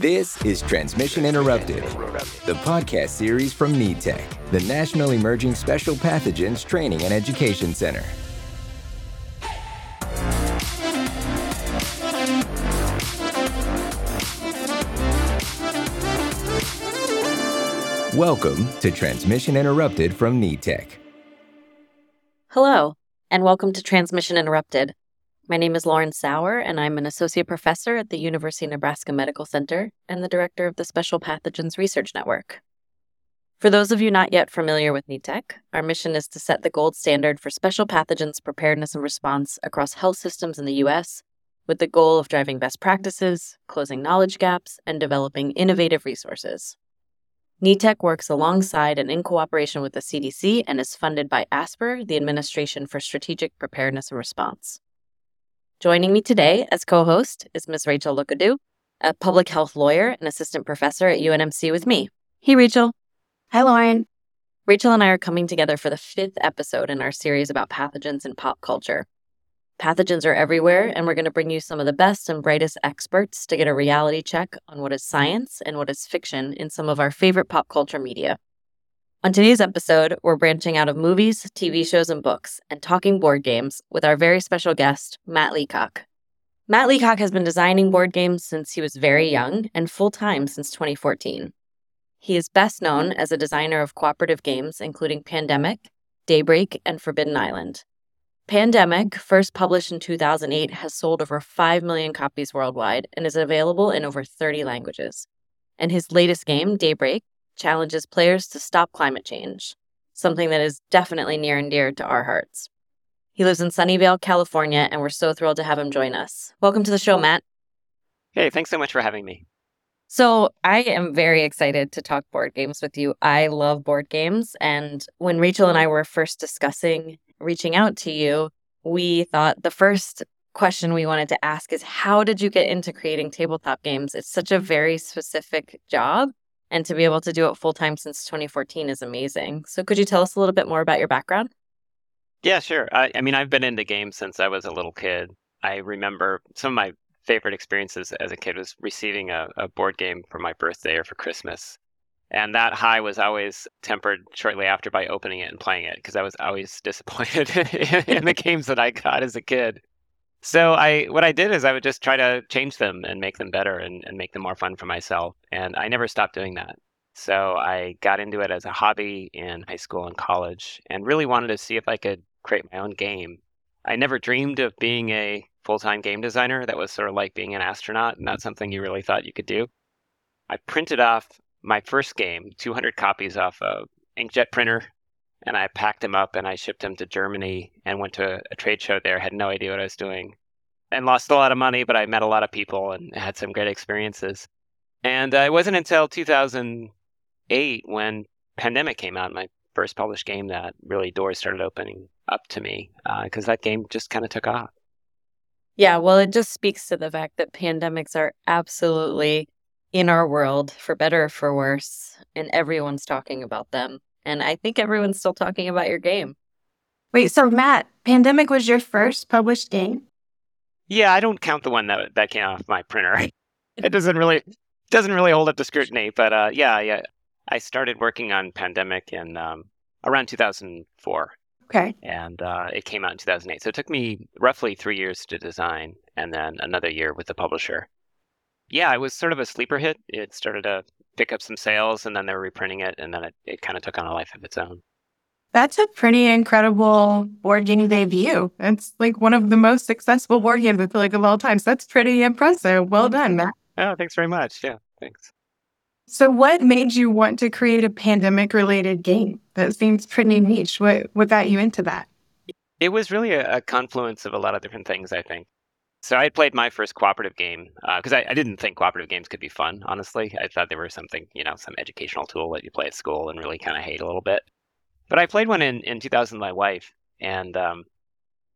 This is Transmission Interrupted, the podcast series from NETEC, the National Emerging Special Pathogens Training and Education Center. Welcome to Transmission Interrupted from NETEC. Hello, and welcome to Transmission Interrupted. My name is Lauren Sauer, and I'm an associate professor at the University of Nebraska Medical Center and the director of the Special Pathogens Research Network. For those of you not yet familiar with NETEC, our mission is to set the gold standard for special pathogens preparedness and response across health systems in the U.S., with the goal of driving best practices, closing knowledge gaps, and developing innovative resources. NETEC works alongside and in cooperation with the CDC and is funded by ASPR, the Administration for Strategic Preparedness and Response. Joining me today as co host is Ms. Rachel Lookadoo, a public health lawyer and assistant professor at UNMC with me. Hey, Rachel. Hi, Lauren. Rachel and I are coming together for the fifth episode in our series about pathogens in pop culture. Pathogens are everywhere, and we're going to bring you some of the best and brightest experts to get a reality check on what is science and what is fiction in some of our favorite pop culture media. On today's episode, we're branching out of movies, TV shows, and books and talking board games with our very special guest, Matt Leacock. Matt Leacock has been designing board games since he was very young and full time since 2014. He is best known as a designer of cooperative games, including Pandemic, Daybreak, and Forbidden Island. Pandemic, first published in 2008, has sold over 5 million copies worldwide and is available in over 30 languages. And his latest game, Daybreak, challenges players to stop climate change, something that is definitely near and dear to our hearts. He lives in Sunnyvale, California, and we're so thrilled to have him join us. Welcome to the show, Matt. Hey, thanks so much for having me. So, I am very excited to talk board games with you. I love board games. And when Rachel and I were first discussing reaching out to you, we thought the first question we wanted to ask is how did you get into creating tabletop games? It's such a very specific job. And to be able to do it full time since 2014 is amazing. So, could you tell us a little bit more about your background? Yeah, sure. I, I mean, I've been into games since I was a little kid. I remember some of my favorite experiences as a kid was receiving a, a board game for my birthday or for Christmas. And that high was always tempered shortly after by opening it and playing it because I was always disappointed in the games that I got as a kid. So I what I did is I would just try to change them and make them better and, and make them more fun for myself. And I never stopped doing that. So I got into it as a hobby in high school and college and really wanted to see if I could create my own game. I never dreamed of being a full time game designer. That was sort of like being an astronaut, not something you really thought you could do. I printed off my first game, 200 copies off a inkjet printer, and I packed them up and I shipped them to Germany and went to a trade show there. Had no idea what I was doing, and lost a lot of money, but I met a lot of people and had some great experiences. And uh, it wasn't until 2008 when Pandemic came out, my first published game, that really doors started opening up to me because uh, that game just kind of took off. Yeah, well, it just speaks to the fact that pandemics are absolutely in our world, for better or for worse, and everyone's talking about them. And I think everyone's still talking about your game. Wait, so Matt, Pandemic was your first published game? Yeah, I don't count the one that that came off my printer. it doesn't really doesn't really hold up to scrutiny, but uh, yeah, yeah. I started working on Pandemic in um, around 2004. Okay. And uh, it came out in 2008. So it took me roughly three years to design and then another year with the publisher yeah, it was sort of a sleeper hit. It started to pick up some sales, and then they were reprinting it, and then it, it kind of took on a life of its own. That's a pretty incredible board game debut. It's like one of the most successful board games I feel like of all time. So that's pretty impressive. Well done, Matt. Oh, thanks very much. Yeah, thanks. So, what made you want to create a pandemic related game? That seems pretty niche. What what got you into that? It was really a, a confluence of a lot of different things. I think so I had played my first cooperative game because uh, I, I, didn't think cooperative games could be fun. Honestly, I thought they were something, you know, some educational tool that you play at school and really kind of hate a little bit. But I played one in in 2000 with my wife, and um,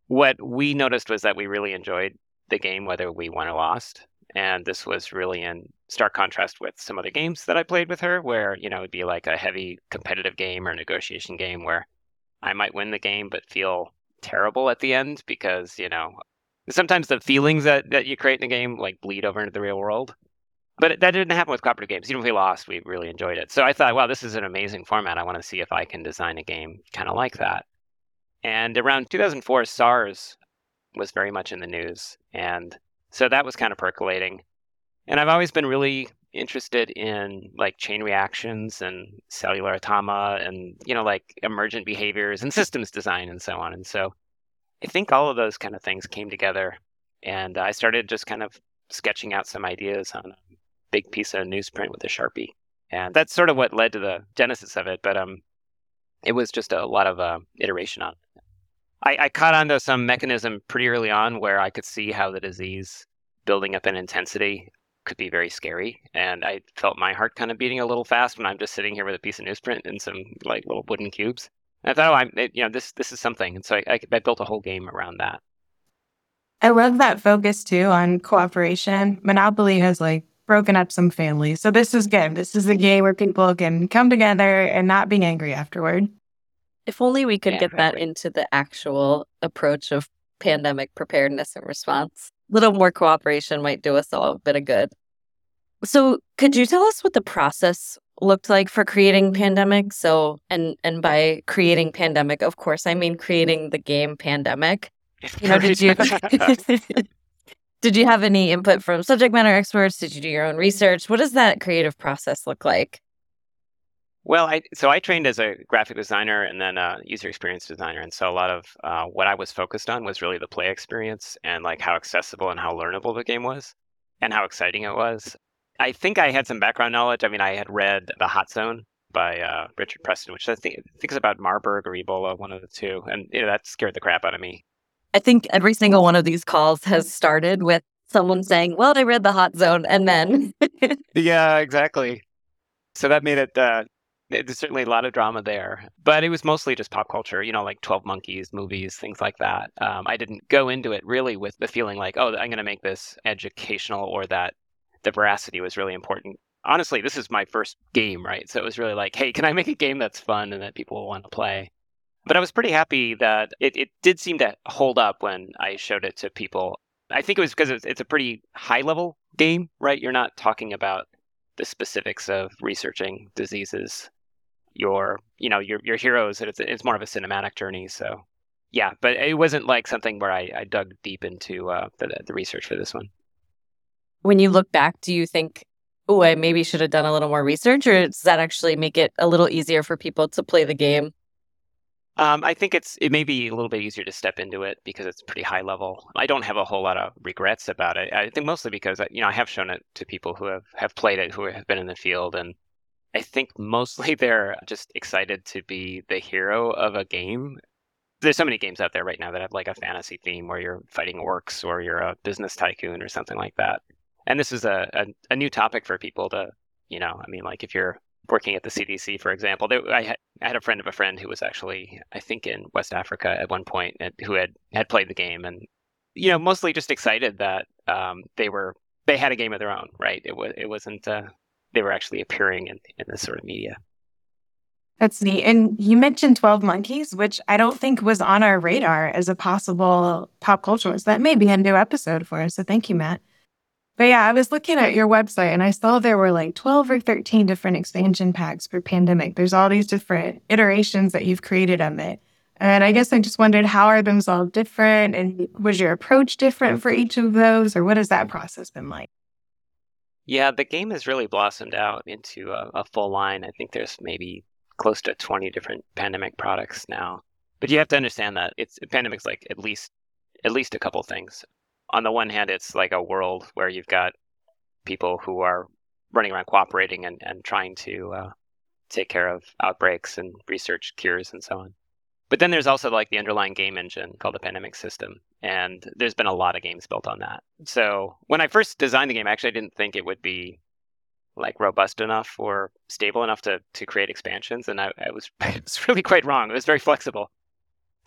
what we noticed was that we really enjoyed the game, whether we won or lost. And this was really in stark contrast with some other games that I played with her, where you know it'd be like a heavy competitive game or negotiation game where I might win the game but feel terrible at the end because you know sometimes the feelings that, that you create in the game like bleed over into the real world. But that didn't happen with cooperative games. Even if we lost, we really enjoyed it. So I thought, wow, this is an amazing format. I want to see if I can design a game kind of like that. And around 2004, SARS was very much in the news. And so that was kind of percolating. And I've always been really interested in like chain reactions and cellular automata and, you know, like emergent behaviors and systems design and so on. And so I think all of those kind of things came together. And I started just kind of sketching out some ideas on a big piece of newsprint with a Sharpie. And that's sort of what led to the genesis of it. But um, it was just a lot of uh, iteration on it. I, I caught onto some mechanism pretty early on where I could see how the disease building up in intensity could be very scary. And I felt my heart kind of beating a little fast when I'm just sitting here with a piece of newsprint and some like little wooden cubes. And I thought, oh, I'm, it, you know, this this is something. And so I, I, I built a whole game around that. I love that focus too on cooperation. Monopoly has like broken up some families. So this is good. This is a game where people can come together and not be angry afterward. If only we could yeah, get exactly. that into the actual approach of pandemic preparedness and response. A little more cooperation might do us all a bit of good. So, could you tell us what the process looked like for creating Pandemic? So, and and by creating Pandemic, of course, I mean creating the game Pandemic. You know, did you did you have any input from subject matter experts? Did you do your own research? What does that creative process look like? Well, I so I trained as a graphic designer and then a user experience designer, and so a lot of uh, what I was focused on was really the play experience and like how accessible and how learnable the game was, and how exciting it was. I think I had some background knowledge. I mean, I had read The Hot Zone by uh, Richard Preston, which I think, I think is about Marburg or Ebola, one of the two, and you know, that scared the crap out of me. I think every single one of these calls has started with someone saying, "Well, I read The Hot Zone," and then yeah, exactly. So that made it uh, there's certainly a lot of drama there, but it was mostly just pop culture, you know, like 12 Monkeys, movies, things like that. Um, I didn't go into it really with the feeling like, oh, I'm going to make this educational or that the veracity was really important. Honestly, this is my first game, right? So it was really like, hey, can I make a game that's fun and that people want to play? But I was pretty happy that it, it did seem to hold up when I showed it to people. I think it was because it's, it's a pretty high level game, right? You're not talking about the specifics of researching diseases your you know your your heroes. It's it's more of a cinematic journey. So yeah, but it wasn't like something where I, I dug deep into uh, the the research for this one. When you look back, do you think, oh, I maybe should have done a little more research, or does that actually make it a little easier for people to play the game? Um, I think it's it may be a little bit easier to step into it because it's pretty high level. I don't have a whole lot of regrets about it. I think mostly because you know I have shown it to people who have, have played it, who have been in the field, and I think mostly they're just excited to be the hero of a game. There's so many games out there right now that have like a fantasy theme where you're fighting orcs or you're a business tycoon or something like that. And this is a, a, a new topic for people to, you know, I mean, like if you're working at the CDC, for example, they, I, had, I had a friend of a friend who was actually, I think, in West Africa at one point, and, who had had played the game, and you know, mostly just excited that um, they were they had a game of their own, right? It was it wasn't uh, they were actually appearing in, in this sort of media. That's neat. And you mentioned 12 Monkeys, which I don't think was on our radar as a possible pop culture. So that may be a new episode for us. So thank you, Matt. But yeah, I was looking at your website and I saw there were like 12 or 13 different expansion packs for Pandemic. There's all these different iterations that you've created of it. And I guess I just wondered how are those all different? And was your approach different for each of those? Or what has that process been like? Yeah, the game has really blossomed out into a, a full line. I think there's maybe close to 20 different pandemic products now. But you have to understand that it's pandemic's like at least at least a couple things. On the one hand, it's like a world where you've got people who are running around cooperating and, and trying to uh, take care of outbreaks and research cures and so on. But then there's also like the underlying game engine called the Pandemic System, and there's been a lot of games built on that. So when I first designed the game, actually, I didn't think it would be like robust enough or stable enough to to create expansions, and I, I was I was really quite wrong. It was very flexible.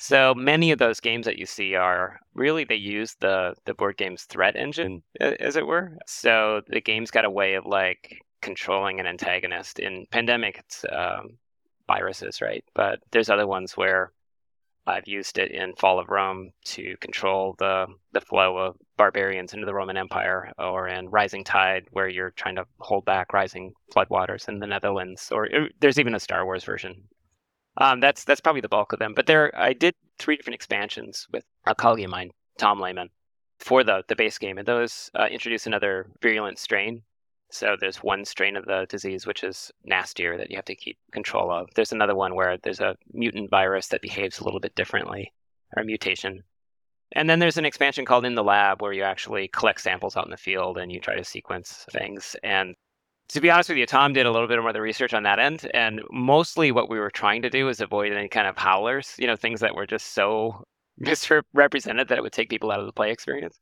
So many of those games that you see are really they use the the board game's threat engine, as it were. So the game's got a way of like controlling an antagonist. In Pandemic, it's um, viruses, right? But there's other ones where I've used it in Fall of Rome to control the the flow of barbarians into the Roman Empire, or in Rising Tide, where you're trying to hold back rising floodwaters in the Netherlands. Or uh, there's even a Star Wars version. Um, that's that's probably the bulk of them. But there, I did three different expansions with a colleague of mine, Tom Lehmann, for the the base game, and those uh, introduce another virulent strain so there's one strain of the disease which is nastier that you have to keep control of. There's another one where there's a mutant virus that behaves a little bit differently, or mutation. And then there's an expansion called In the Lab where you actually collect samples out in the field and you try to sequence things. And to be honest with you, Tom did a little bit more of the research on that end. And mostly what we were trying to do is avoid any kind of howlers, you know, things that were just so misrepresented that it would take people out of the play experience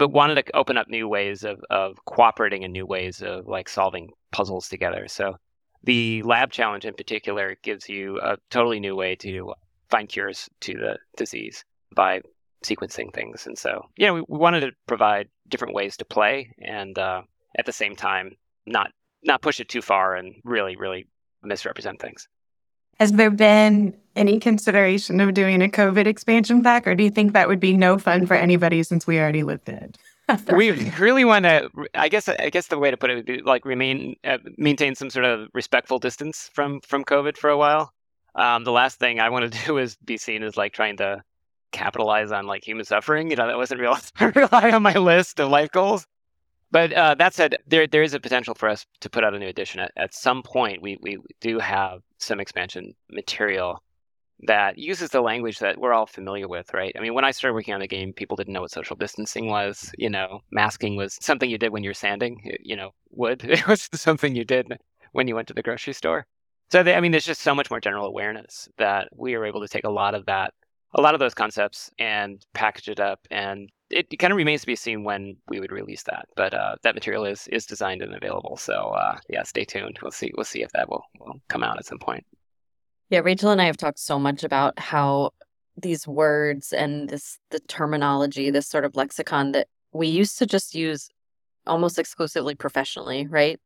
but wanted to open up new ways of, of cooperating and new ways of like solving puzzles together. So the lab challenge in particular gives you a totally new way to find cures to the disease by sequencing things. And so, yeah, we, we wanted to provide different ways to play and uh, at the same time not not push it too far and really, really misrepresent things. Has there been any consideration of doing a COVID expansion pack, or do you think that would be no fun for anybody since we already lived it? we really want to. I guess. I guess the way to put it would be like remain, uh, maintain some sort of respectful distance from from COVID for a while. Um, the last thing I want to do is be seen as like trying to capitalize on like human suffering. You know, that wasn't real I rely on my list of life goals. But uh, that said, there there is a potential for us to put out a new edition at, at some point. We we do have some expansion material that uses the language that we're all familiar with, right? I mean, when I started working on the game, people didn't know what social distancing was. You know, masking was something you did when you're sanding, you know, wood. It was something you did when you went to the grocery store. So, they, I mean, there's just so much more general awareness that we are able to take a lot of that, a lot of those concepts and package it up and it, it kind of remains to be seen when we would release that. But uh, that material is is designed and available. So uh, yeah, stay tuned. We'll see. We'll see if that will, will come out at some point. Yeah, Rachel and I have talked so much about how these words and this the terminology, this sort of lexicon that we used to just use almost exclusively professionally, right?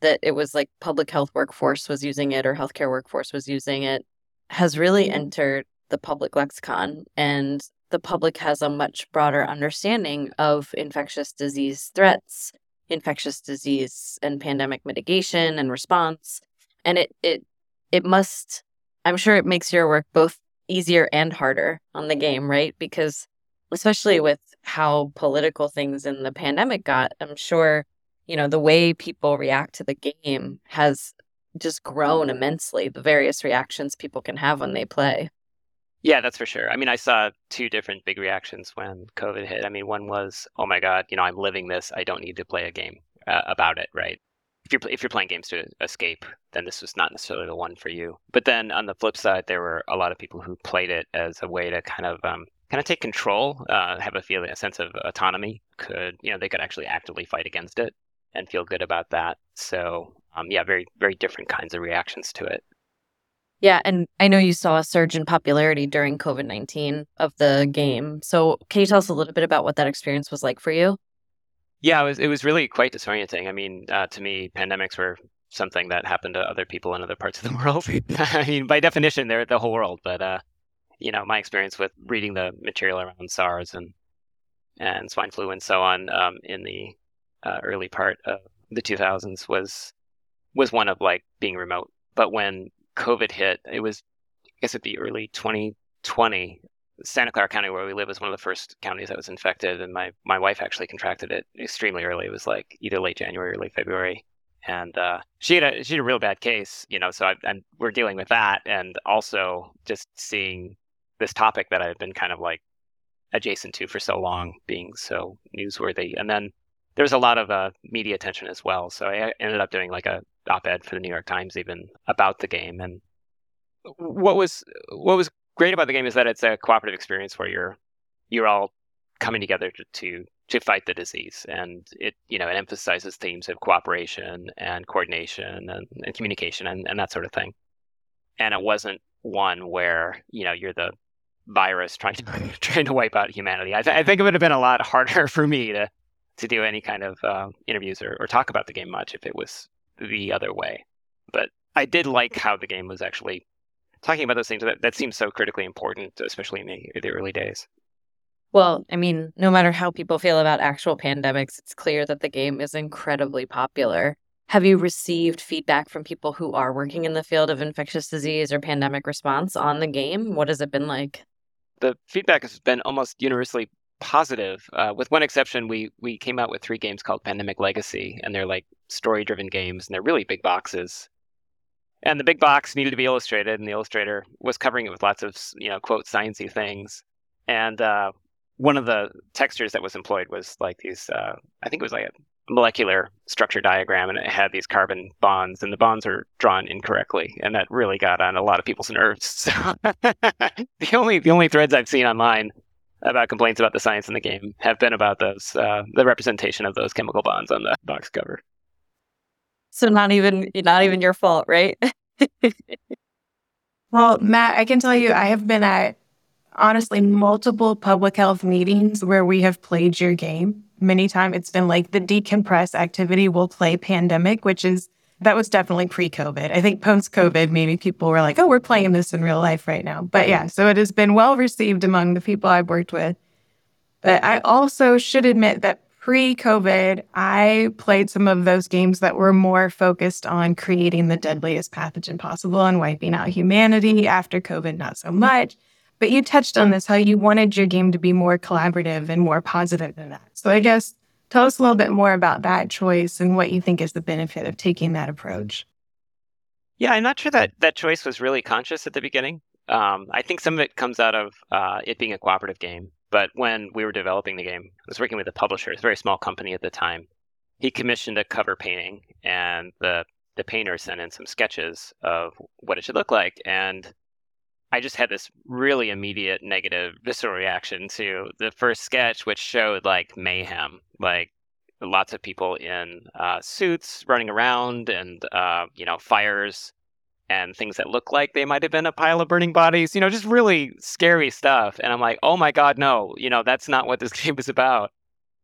That it was like public health workforce was using it or healthcare workforce was using it, has really mm-hmm. entered the public lexicon and the public has a much broader understanding of infectious disease threats, infectious disease and pandemic mitigation and response. And it it it must I'm sure it makes your work both easier and harder on the game, right? Because especially with how political things in the pandemic got, I'm sure, you know, the way people react to the game has just grown immensely, the various reactions people can have when they play. Yeah, that's for sure. I mean, I saw two different big reactions when COVID hit. I mean, one was, "Oh my God, you know, I'm living this. I don't need to play a game uh, about it." Right? If you're if you're playing games to escape, then this was not necessarily the one for you. But then on the flip side, there were a lot of people who played it as a way to kind of um, kind of take control, uh, have a feeling, a sense of autonomy. Could you know they could actually actively fight against it and feel good about that. So um, yeah, very very different kinds of reactions to it. Yeah, and I know you saw a surge in popularity during COVID 19 of the game. So, can you tell us a little bit about what that experience was like for you? Yeah, it was, it was really quite disorienting. I mean, uh, to me, pandemics were something that happened to other people in other parts of the world. I mean, by definition, they're the whole world. But, uh, you know, my experience with reading the material around SARS and, and swine flu and so on um, in the uh, early part of the 2000s was was one of like being remote. But when COVID hit, it was, I guess it'd be early 2020. Santa Clara County, where we live, was one of the first counties that was infected, and my, my wife actually contracted it extremely early. It was like either late January or late February, and uh, she had a she had a real bad case, you know. So I, I'm, we're dealing with that, and also just seeing this topic that I've been kind of like adjacent to for so long, being so newsworthy, and then there was a lot of uh, media attention as well. So I ended up doing like a op-ed for the New York Times even about the game. And what was what was great about the game is that it's a cooperative experience where you're you're all coming together to, to to fight the disease. And it you know it emphasizes themes of cooperation and coordination and, and communication and, and that sort of thing. And it wasn't one where you know you're the virus trying to trying to wipe out humanity. I, th- I think it would have been a lot harder for me to to do any kind of uh, interviews or, or talk about the game much if it was the other way. But I did like how the game was actually talking about those things that, that seems so critically important, especially in the, the early days. Well, I mean, no matter how people feel about actual pandemics, it's clear that the game is incredibly popular. Have you received feedback from people who are working in the field of infectious disease or pandemic response on the game? What has it been like? The feedback has been almost universally positive. Uh, with one exception, we we came out with three games called Pandemic Legacy, and they're like story-driven games, and they're really big boxes. And the big box needed to be illustrated, and the illustrator was covering it with lots of you know quote sciencey things. And uh, one of the textures that was employed was like these. Uh, I think it was like a molecular structure diagram and it had these carbon bonds and the bonds are drawn incorrectly and that really got on a lot of people's nerves so the only the only threads i've seen online about complaints about the science in the game have been about those uh, the representation of those chemical bonds on the box cover so not even not even your fault right well matt i can tell you i have been at honestly multiple public health meetings where we have played your game many times it's been like the decompress activity will play pandemic, which is that was definitely pre-COVID. I think post-COVID, maybe people were like, "Oh, we're playing this in real life right now." But yeah, so it has been well received among the people I've worked with. But I also should admit that pre-COVID, I played some of those games that were more focused on creating the deadliest pathogen possible and wiping out humanity. After COVID, not so much. But you touched on this, how you wanted your game to be more collaborative and more positive than that. So I guess tell us a little bit more about that choice and what you think is the benefit of taking that approach. Yeah, I'm not sure that that choice was really conscious at the beginning. Um, I think some of it comes out of uh, it being a cooperative game. But when we were developing the game, I was working with a publisher. It's a very small company at the time. He commissioned a cover painting, and the the painter sent in some sketches of what it should look like. And I just had this really immediate negative visceral reaction to the first sketch, which showed like mayhem, like lots of people in uh, suits running around and uh, you know fires and things that look like they might have been a pile of burning bodies. You know, just really scary stuff. And I'm like, oh my god, no! You know, that's not what this game is about.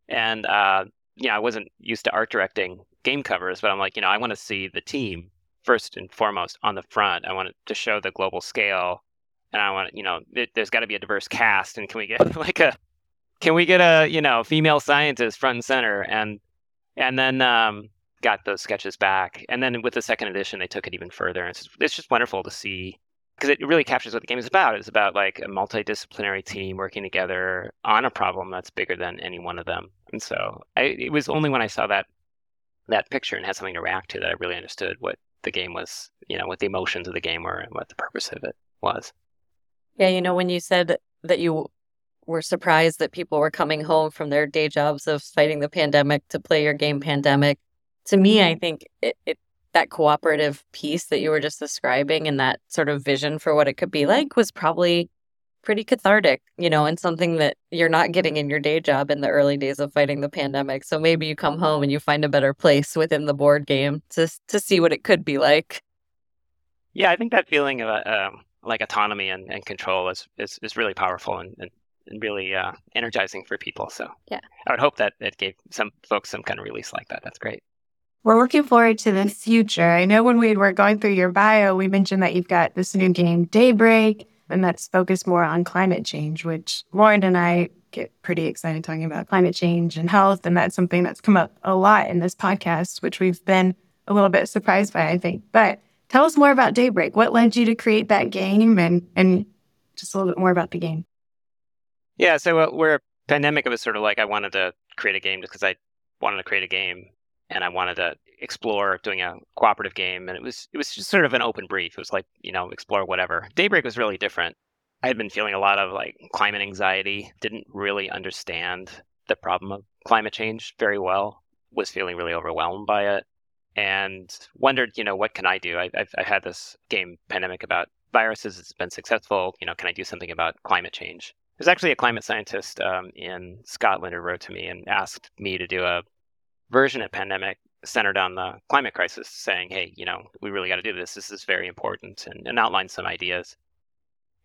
And uh, you know, I wasn't used to art directing game covers, but I'm like, you know, I want to see the team first and foremost on the front. I want to show the global scale and I want you know, it, there's got to be a diverse cast, and can we get like a, can we get a you know female scientist front and center, and and then um, got those sketches back, and then with the second edition they took it even further, and it's just, it's just wonderful to see because it really captures what the game is about. It's about like a multidisciplinary team working together on a problem that's bigger than any one of them, and so I, it was only when I saw that that picture and had something to react to that I really understood what the game was, you know, what the emotions of the game were and what the purpose of it was. Yeah, you know, when you said that you were surprised that people were coming home from their day jobs of fighting the pandemic to play your game Pandemic, to me, I think it, it that cooperative piece that you were just describing and that sort of vision for what it could be like was probably pretty cathartic, you know, and something that you're not getting in your day job in the early days of fighting the pandemic. So maybe you come home and you find a better place within the board game to to see what it could be like. Yeah, I think that feeling of um, like autonomy and, and control is, is, is really powerful and, and, and really uh, energizing for people. So yeah, I would hope that it gave some folks some kind of release like that. That's great. We're looking forward to the future. I know when we were going through your bio, we mentioned that you've got this new game, Daybreak, and that's focused more on climate change, which Lauren and I get pretty excited talking about climate change and health. And that's something that's come up a lot in this podcast, which we've been a little bit surprised by, I think. But Tell us more about Daybreak. What led you to create that game and, and just a little bit more about the game? Yeah, so uh, we're pandemic. It was sort of like I wanted to create a game just because I wanted to create a game and I wanted to explore doing a cooperative game. And it was it was just sort of an open brief. It was like you know explore whatever. Daybreak was really different. I had been feeling a lot of like climate anxiety. Didn't really understand the problem of climate change very well. Was feeling really overwhelmed by it and wondered, you know, what can I do? I, I've had this game pandemic about viruses. It's been successful. You know, can I do something about climate change? There's actually a climate scientist um, in Scotland who wrote to me and asked me to do a version of pandemic centered on the climate crisis, saying, hey, you know, we really got to do this. This is very important, and, and some ideas.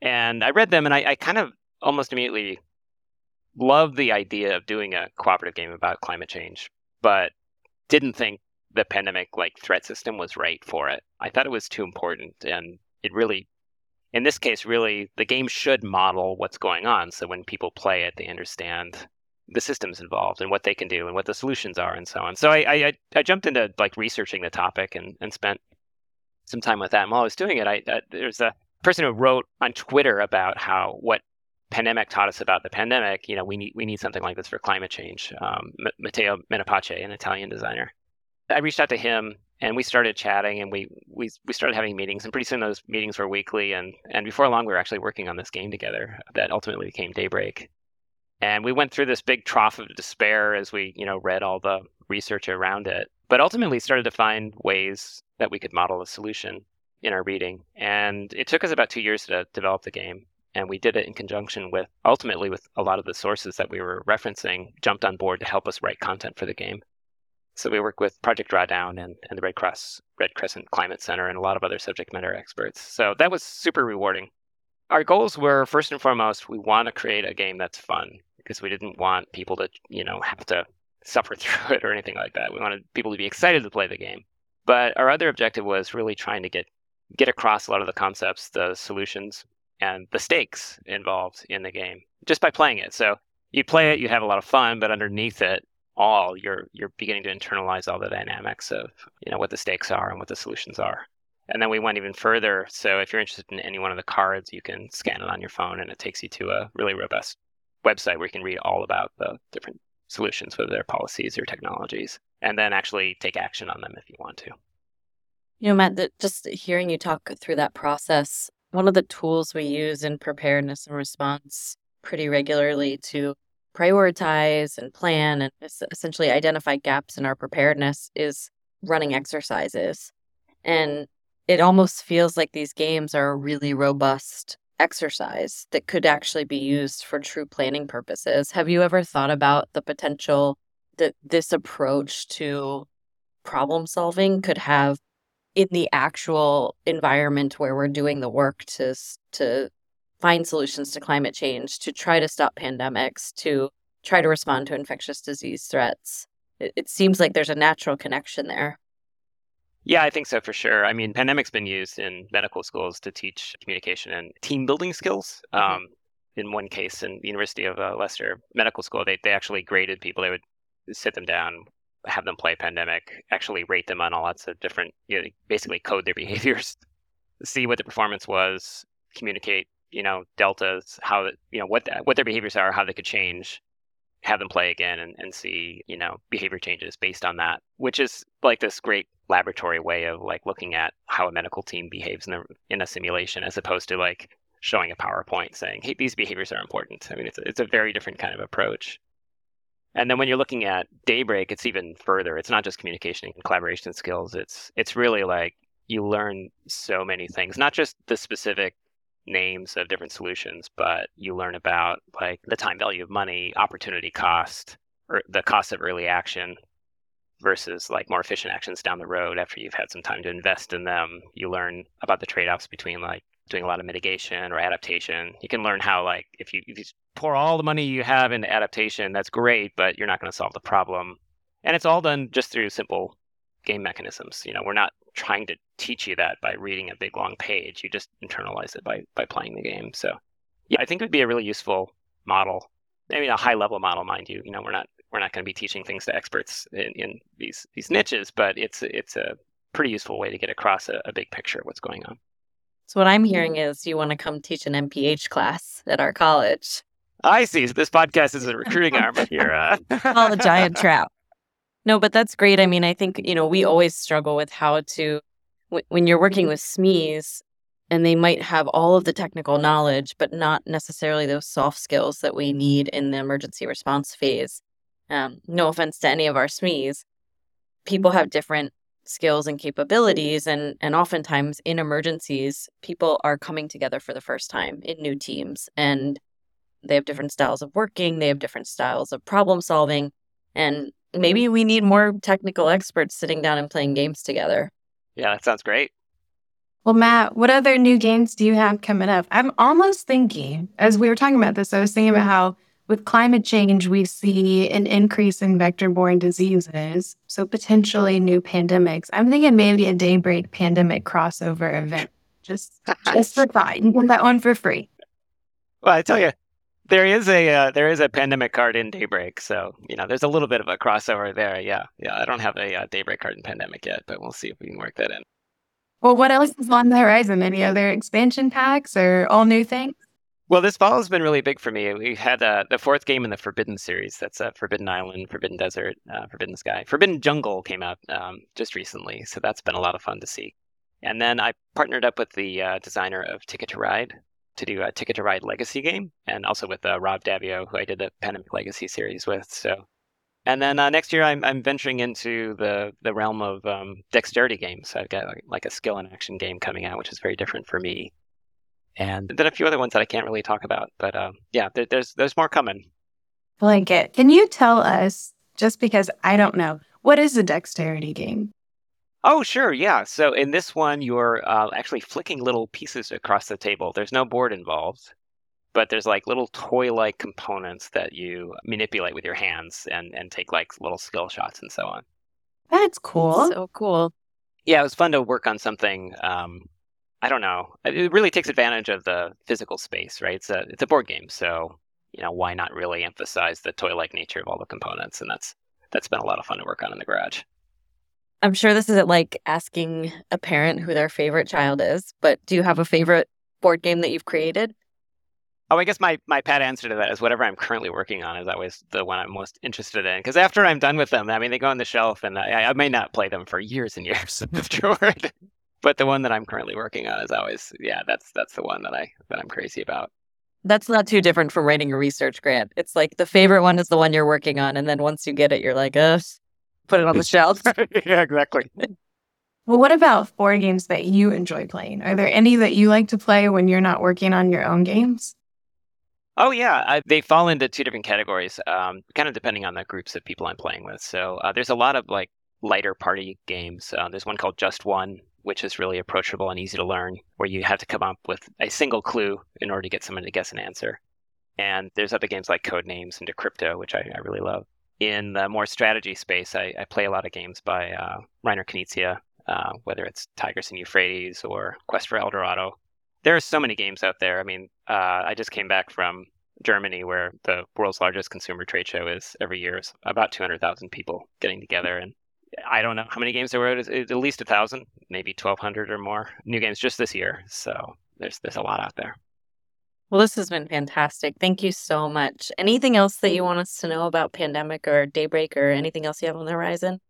And I read them, and I, I kind of almost immediately loved the idea of doing a cooperative game about climate change, but didn't think the pandemic like threat system was right for it. I thought it was too important and it really in this case, really, the game should model what's going on. So when people play it, they understand the systems involved and what they can do and what the solutions are and so on. So I, I, I jumped into like researching the topic and, and spent some time with that. And while I was doing it, I, I there's a person who wrote on Twitter about how what pandemic taught us about the pandemic. You know, we need we need something like this for climate change. Um, Matteo Menapace, an Italian designer. I reached out to him and we started chatting and we, we we started having meetings and pretty soon those meetings were weekly and and before long we were actually working on this game together that ultimately became Daybreak. And we went through this big trough of despair as we, you know, read all the research around it, but ultimately started to find ways that we could model a solution in our reading. And it took us about 2 years to develop the game and we did it in conjunction with ultimately with a lot of the sources that we were referencing jumped on board to help us write content for the game so we work with Project Drawdown and, and the Red Cross, Red Crescent Climate Center, and a lot of other subject matter experts. So that was super rewarding. Our goals were first and foremost, we want to create a game that's fun because we didn't want people to, you know, have to suffer through it or anything like that. We wanted people to be excited to play the game. But our other objective was really trying to get get across a lot of the concepts, the solutions, and the stakes involved in the game just by playing it. So you play it, you have a lot of fun, but underneath it, all, you're you're beginning to internalize all the dynamics of you know what the stakes are and what the solutions are. And then we went even further. So if you're interested in any one of the cards, you can scan it on your phone, and it takes you to a really robust website where you can read all about the different solutions, whether they're policies or technologies, and then actually take action on them if you want to. You know, Matt, just hearing you talk through that process, one of the tools we use in preparedness and response pretty regularly to prioritize and plan and essentially identify gaps in our preparedness is running exercises. And it almost feels like these games are a really robust exercise that could actually be used for true planning purposes. Have you ever thought about the potential that this approach to problem solving could have in the actual environment where we're doing the work to to find solutions to climate change, to try to stop pandemics, to try to respond to infectious disease threats. It, it seems like there's a natural connection there. Yeah, I think so for sure. I mean, pandemic's been used in medical schools to teach communication and team building skills. Mm-hmm. Um, in one case, in the University of uh, Leicester Medical School, they, they actually graded people. They would sit them down, have them play pandemic, actually rate them on all lots of different, you know, basically code their behaviors, see what the performance was, communicate you know deltas how you know what the, what their behaviors are how they could change have them play again and, and see you know behavior changes based on that which is like this great laboratory way of like looking at how a medical team behaves in a, in a simulation as opposed to like showing a powerpoint saying hey these behaviors are important. I mean it's a, it's a very different kind of approach. And then when you're looking at daybreak it's even further. It's not just communication and collaboration skills. It's it's really like you learn so many things not just the specific names of different solutions, but you learn about like the time value of money, opportunity cost, or the cost of early action versus like more efficient actions down the road after you've had some time to invest in them. You learn about the trade-offs between like doing a lot of mitigation or adaptation. You can learn how like if you, if you pour all the money you have into adaptation, that's great, but you're not going to solve the problem. And it's all done just through simple game mechanisms. You know, we're not trying to teach you that by reading a big long page. You just internalize it by by playing the game. So yeah, I think it would be a really useful model. I mean, a high level model, mind you. You know, we're not we're not going to be teaching things to experts in, in these these niches, but it's it's a pretty useful way to get across a, a big picture of what's going on. So what I'm hearing is you want to come teach an MPH class at our college. I see. So this podcast is a recruiting arm here. Uh... All a giant trap. No, but that's great. I mean, I think, you know, we always struggle with how to, when you're working with SMEs and they might have all of the technical knowledge, but not necessarily those soft skills that we need in the emergency response phase. Um, no offense to any of our SMEs, people have different skills and capabilities and and oftentimes in emergencies people are coming together for the first time in new teams and they have different styles of working they have different styles of problem solving and maybe we need more technical experts sitting down and playing games together. Yeah, that sounds great. Well, Matt, what other new games do you have coming up? I'm almost thinking, as we were talking about this, I was thinking about how with climate change, we see an increase in vector borne diseases, so potentially new pandemics. I'm thinking maybe a daybreak pandemic crossover event. Just, just for thought. You get that one for free. Well, I tell you, there is a uh, there is a pandemic card in Daybreak, so you know there's a little bit of a crossover there. Yeah, yeah. I don't have a uh, Daybreak card in Pandemic yet, but we'll see if we can work that in. Well, what else is on the horizon? Any other expansion packs or all new things? Well, this fall has been really big for me. We had uh, the fourth game in the Forbidden series. That's uh, Forbidden Island, Forbidden Desert, uh, Forbidden Sky. Forbidden Jungle came out um, just recently, so that's been a lot of fun to see. And then I partnered up with the uh, designer of Ticket to Ride to do a Ticket to Ride Legacy game, and also with uh, Rob Daviau, who I did the Pandemic Legacy series with. So, and then uh, next year I'm, I'm venturing into the the realm of um, dexterity games. So I've got like, like a skill and action game coming out, which is very different for me and then a few other ones that I can't really talk about. But um, yeah, there, there's there's more coming. Blanket, can you tell us, just because I don't know, what is a dexterity game? Oh, sure, yeah. So in this one, you're uh, actually flicking little pieces across the table. There's no board involved, but there's like little toy-like components that you manipulate with your hands and and take like little skill shots and so on. That's cool. So cool. Yeah, it was fun to work on something um, I don't know. It really takes advantage of the physical space, right? It's a it's a board game, so you know why not really emphasize the toy-like nature of all the components? And that's that's been a lot of fun to work on in the garage. I'm sure this isn't like asking a parent who their favorite child is, but do you have a favorite board game that you've created? Oh, I guess my, my pat answer to that is whatever I'm currently working on is always the one I'm most interested in. Because after I'm done with them, I mean, they go on the shelf and I, I may not play them for years and years afterward but the one that I'm currently working on is always yeah, that's that's the one that I that I'm crazy about. That's not too different from writing a research grant. It's like the favorite one is the one you're working on, and then once you get it, you're like, uh, put it on the shelf. yeah, exactly. Well, what about board games that you enjoy playing? Are there any that you like to play when you're not working on your own games? Oh yeah, I, they fall into two different categories, um, kind of depending on the groups of people I'm playing with. So uh, there's a lot of like lighter party games. Uh, there's one called Just One, which is really approachable and easy to learn, where you have to come up with a single clue in order to get someone to guess an answer. And there's other games like Codenames and Decrypto, which I, I really love. In the more strategy space, I, I play a lot of games by uh, Reiner Knizia, uh, whether it's Tigris and Euphrates or Quest for El Dorado. There are so many games out there. I mean, uh, I just came back from Germany, where the world's largest consumer trade show is every year. It's about 200,000 people getting together and I don't know how many games there were. At least a thousand, maybe twelve hundred or more new games just this year. So there's there's a lot out there. Well, this has been fantastic. Thank you so much. Anything else that you want us to know about Pandemic or Daybreak or anything else you have on the horizon?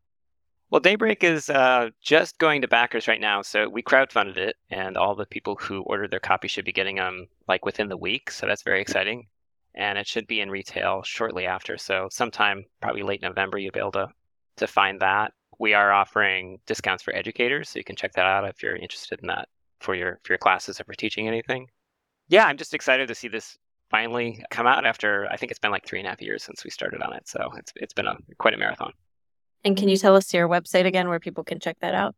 Well, Daybreak is uh, just going to backers right now. So we crowdfunded it, and all the people who ordered their copy should be getting them like within the week. So that's very exciting. And it should be in retail shortly after. So sometime, probably late November, you'll be able to to find that. We are offering discounts for educators, so you can check that out if you're interested in that for your for your classes or for teaching anything. Yeah, I'm just excited to see this finally come out after I think it's been like three and a half years since we started on it. So it's it's been a quite a marathon. And can you tell us your website again where people can check that out?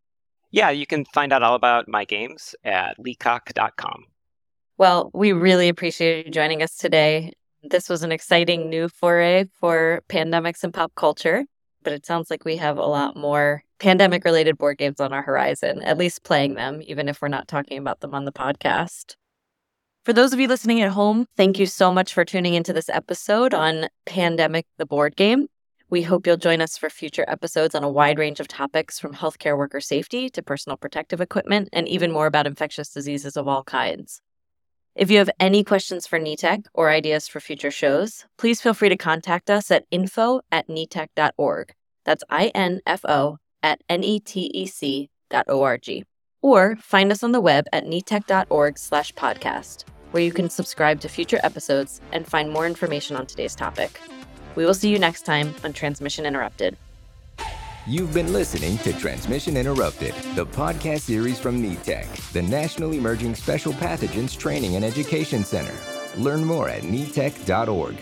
Yeah, you can find out all about my games at leacock.com. Well, we really appreciate you joining us today. This was an exciting new foray for pandemics and pop culture but it sounds like we have a lot more pandemic related board games on our horizon, at least playing them, even if we're not talking about them on the podcast. For those of you listening at home, thank you so much for tuning into this episode on Pandemic the Board Game. We hope you'll join us for future episodes on a wide range of topics from healthcare worker safety to personal protective equipment and even more about infectious diseases of all kinds. If you have any questions for NETEC or ideas for future shows, please feel free to contact us at info at netec.org. That's I-N-F-O at N-E-T-E-C dot O-R-G. Or find us on the web at netec.org slash podcast, where you can subscribe to future episodes and find more information on today's topic. We will see you next time on Transmission Interrupted. You've been listening to Transmission Interrupted, the podcast series from NETEC, the National Emerging Special Pathogens Training and Education Center. Learn more at netec.org.